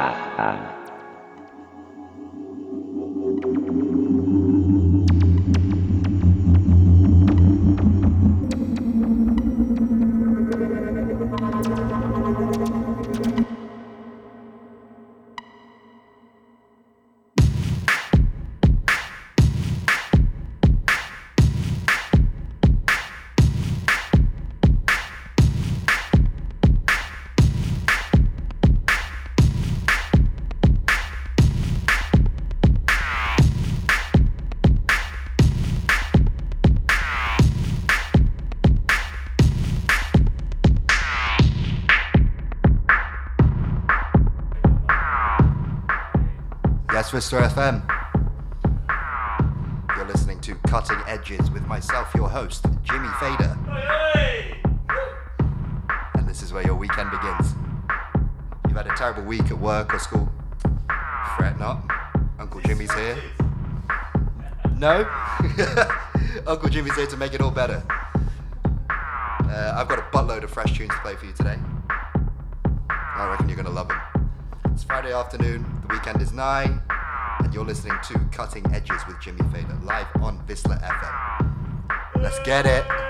Dadah. Visla FM. You're listening to Cutting Edges with myself, your host, Jimmy Fader. And this is where your weekend begins. You've had a terrible week at work or school. Fret not. Uncle Jimmy's here. No? Uncle Jimmy's here to make it all better. Uh, I've got a buttload of fresh tunes to play for you today. I reckon you're gonna love them. It's Friday afternoon, the weekend is nigh and you're listening to Cutting Edges with Jimmy Fader live on Visla FM. Let's get it.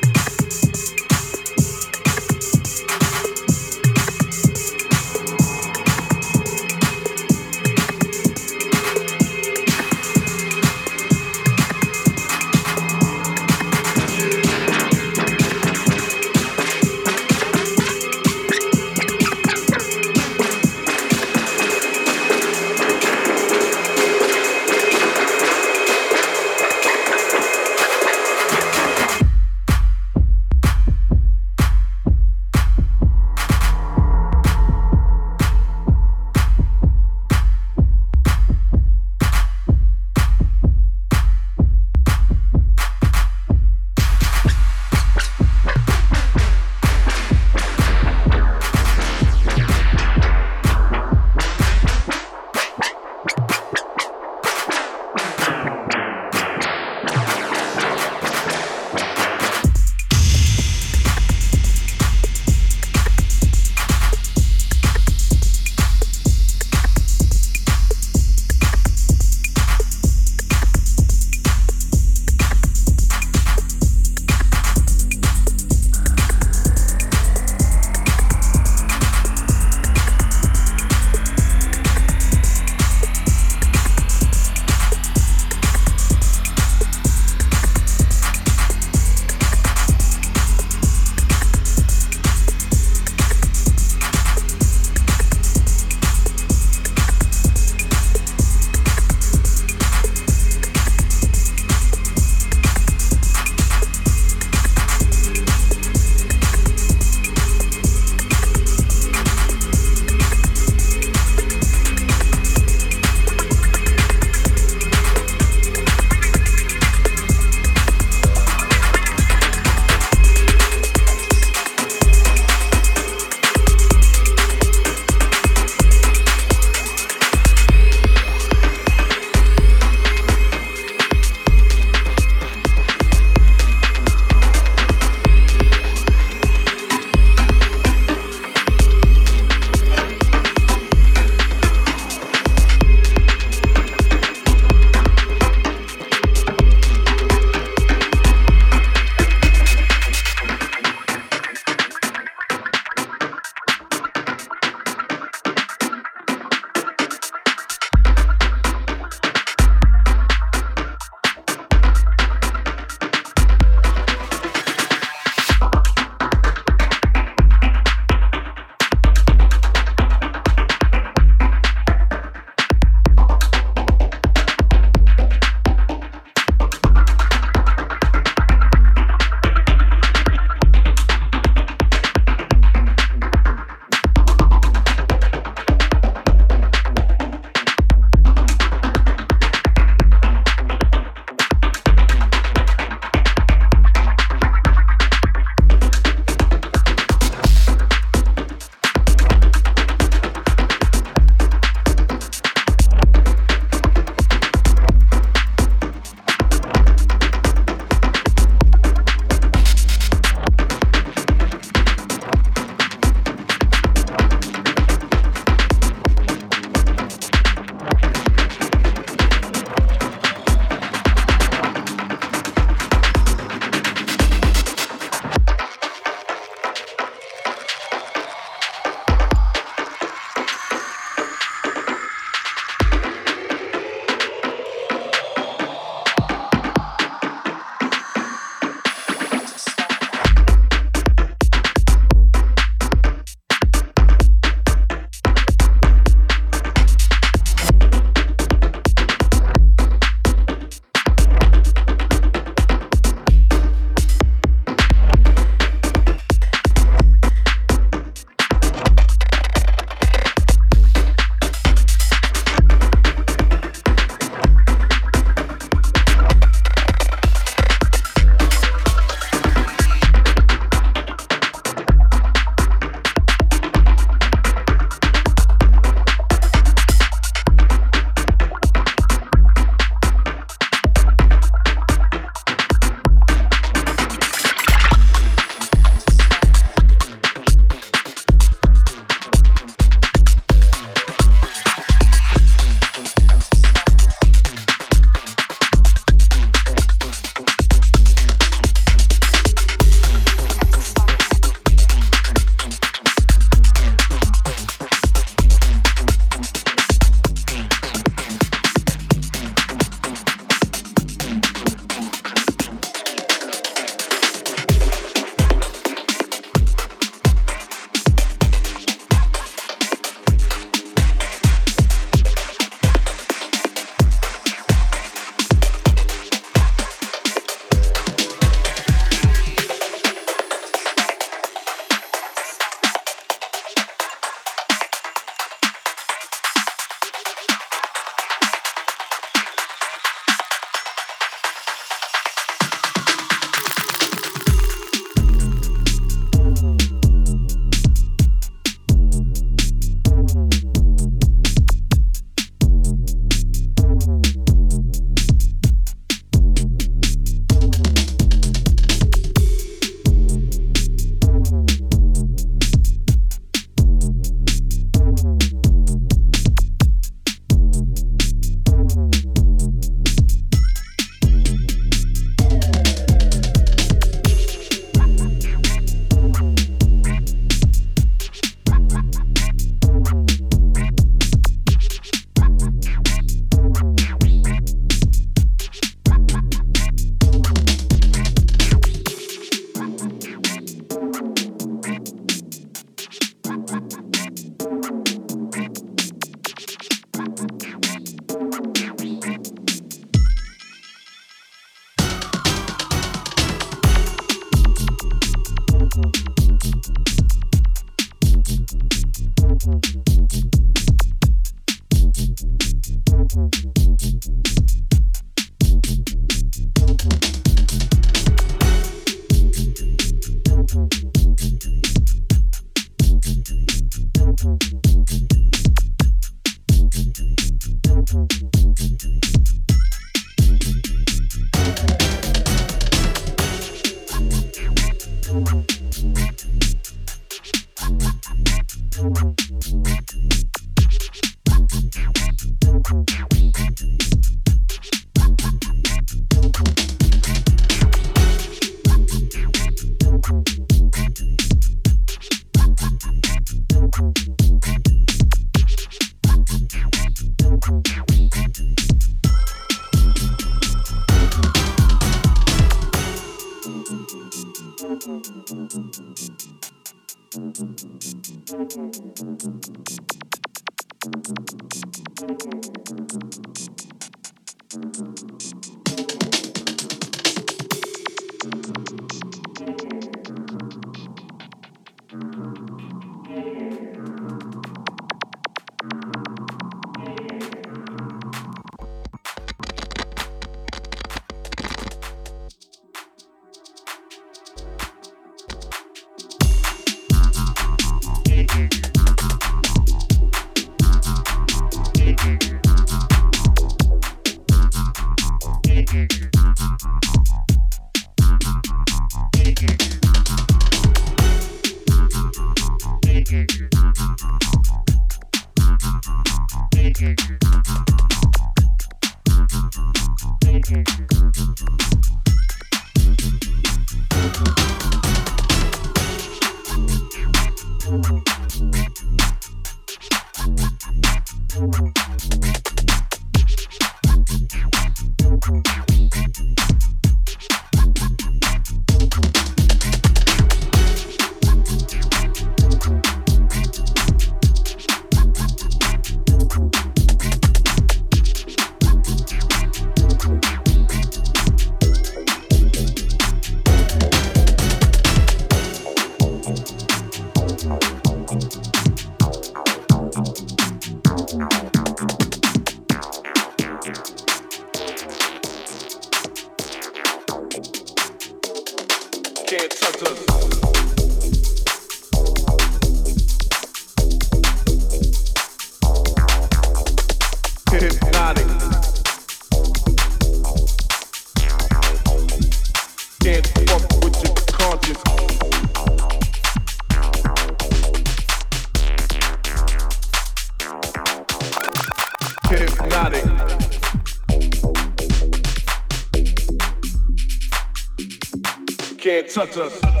Touch us.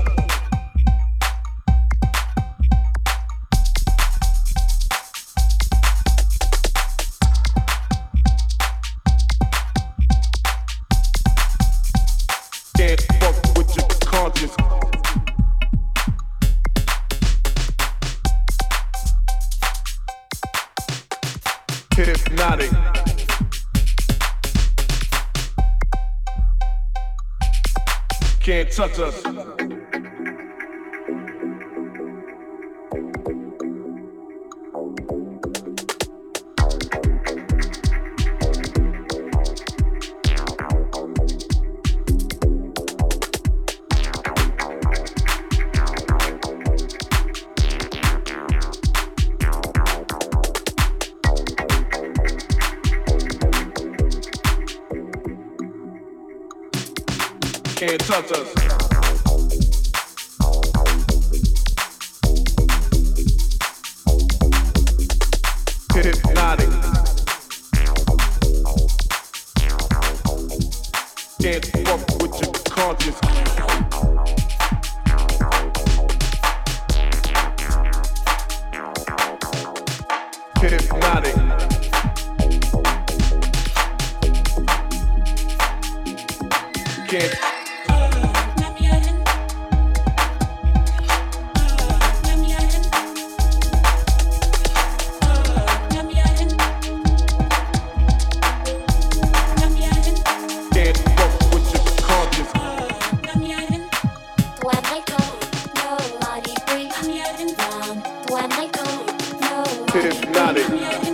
Touch us. hypnotic.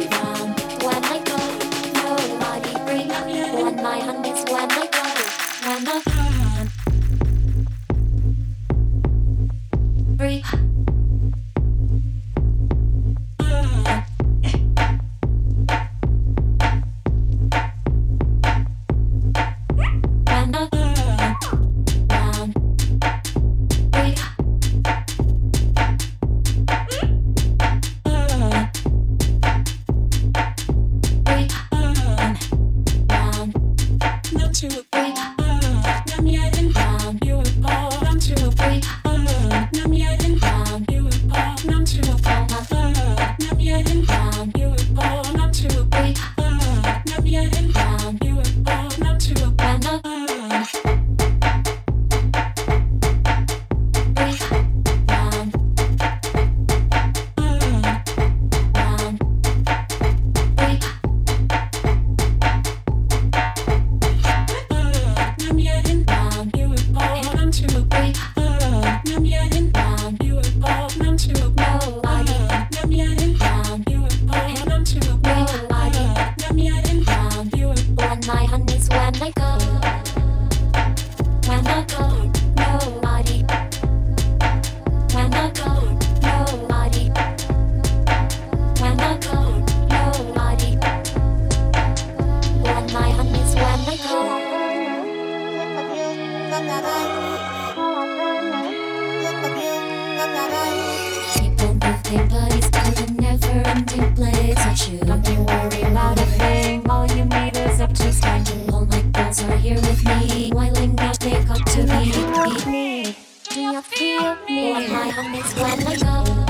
here with me? Why not wake up to me? Do you feel me? Or my home is when I go.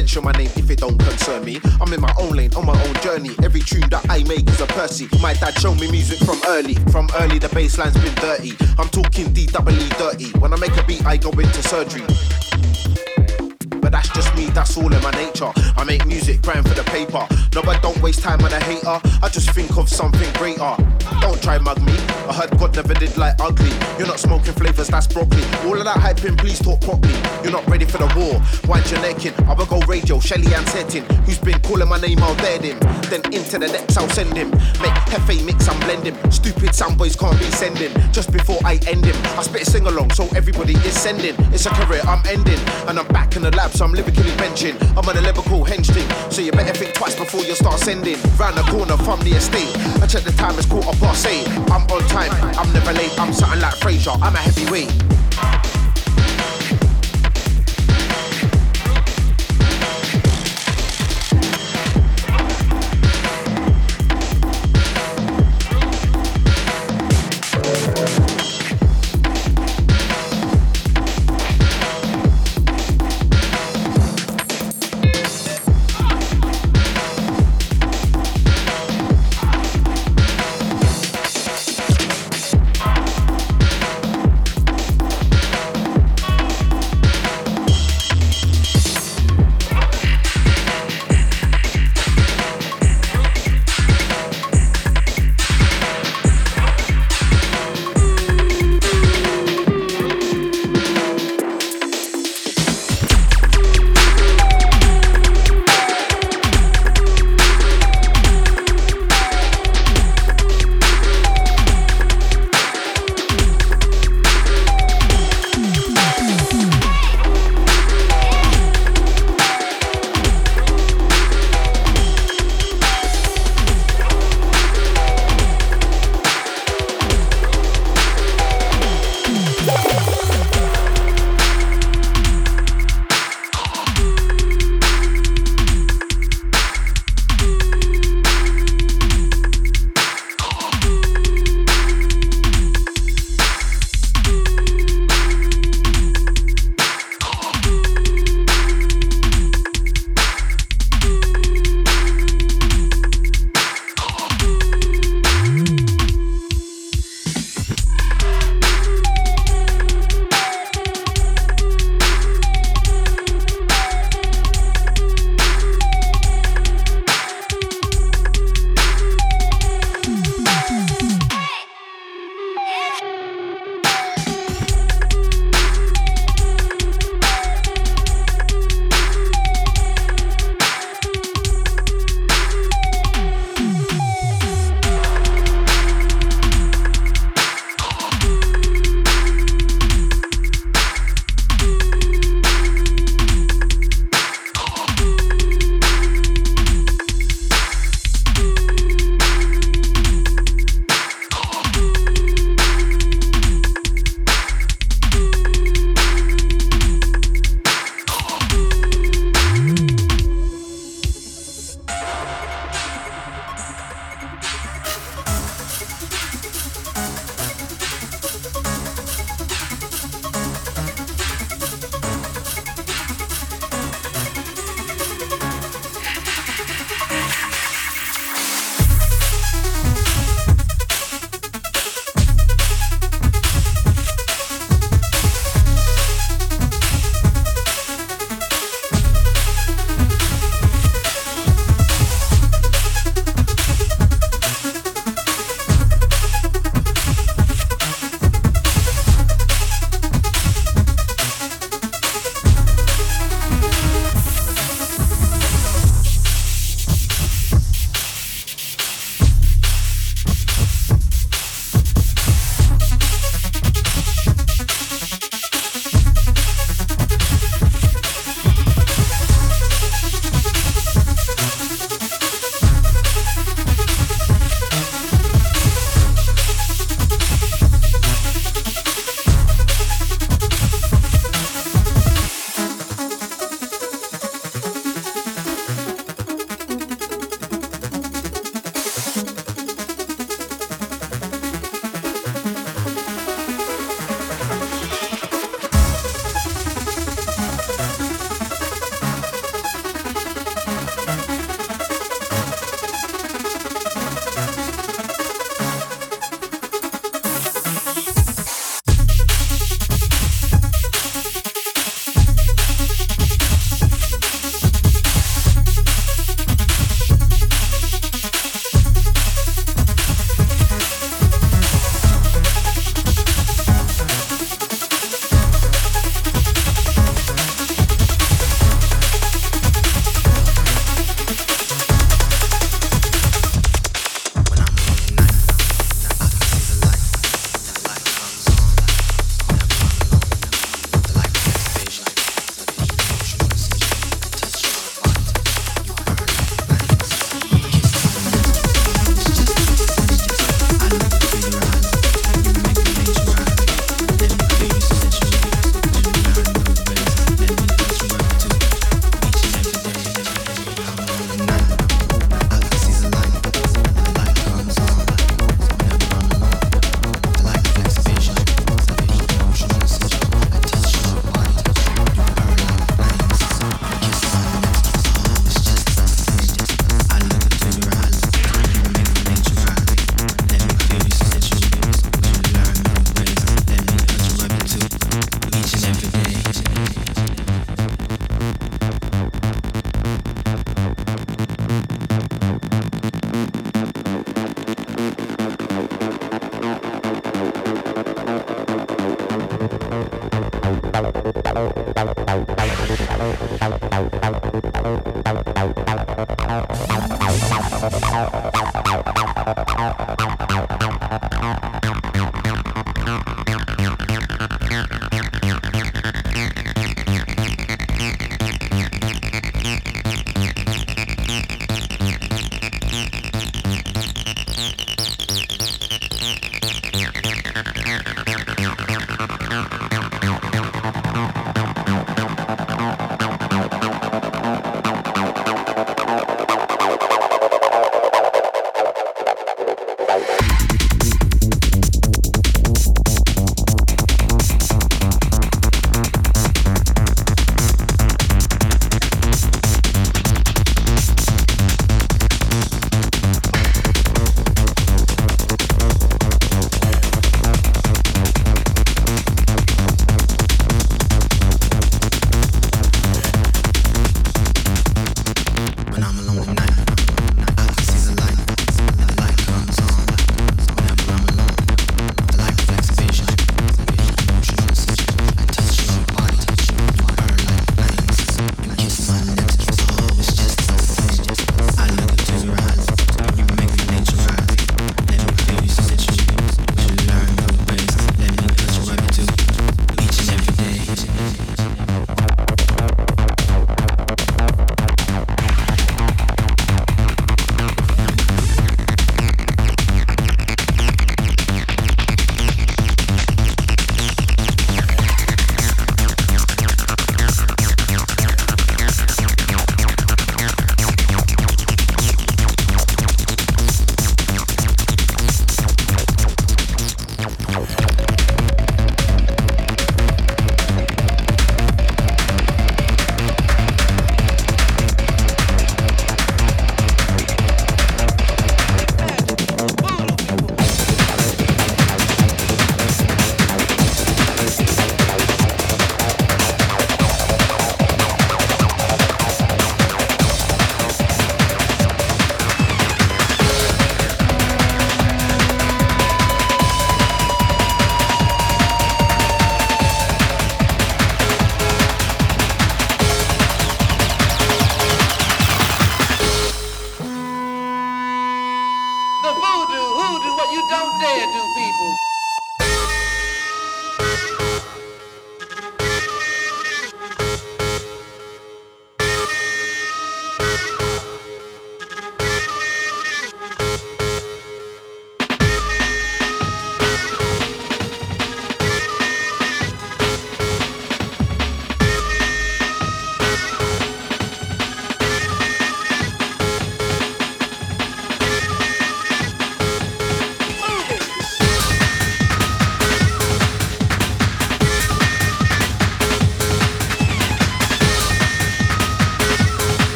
Mention my name if it don't concern me. I'm in my own lane, on my own journey. Every tune that I make is a Percy. My dad showed me music from early. From early, the bassline's been dirty. I'm talking D-double-E dirty. When I make a beat, I go into surgery. But that's just me, that's all in my nature. I make music, grind for the paper. No, I don't waste time on a hater. I just think of something greater. Don't try mug me. I heard God never did like ugly. You're not smoking flavors, that's broccoli. All of that hyping, please talk properly. You're not ready for the war. Wind your neck in. I will go radio, Shelly and setting. Who's been calling my name, I'll dead him. Then into the depths, I'll send him. Make Hefe mix and blend him. Stupid sound boys can't be sending. Just before I end him, I spit a sing along, so everybody is sending. It's a career I'm ending, and I'm back in the lab, so I'm lyrically benching. I'm on a lyrical hench thing, so you better think twice before you start sending. Round the corner from the estate, I check the time, it's quarter past eight. I'm on time, I'm never late, I'm something like Fraser, I'm a heavyweight.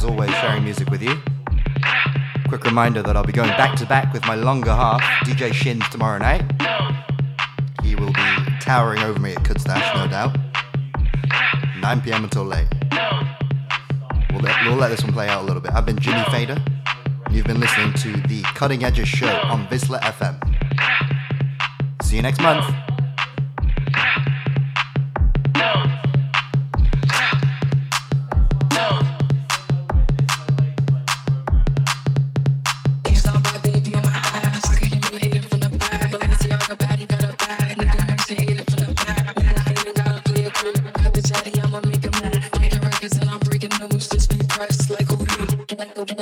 as always, sharing music with you. Quick reminder that I'll be going back to back with my longer half, DJ Shins, tomorrow night. He will be towering over me at Kudstash, no doubt. 9 pm until late. We'll let, we'll let this one play out a little bit. I've been Jimmy Fader. You've been listening to The Cutting Edges Show on Visla FM. See you next month. like a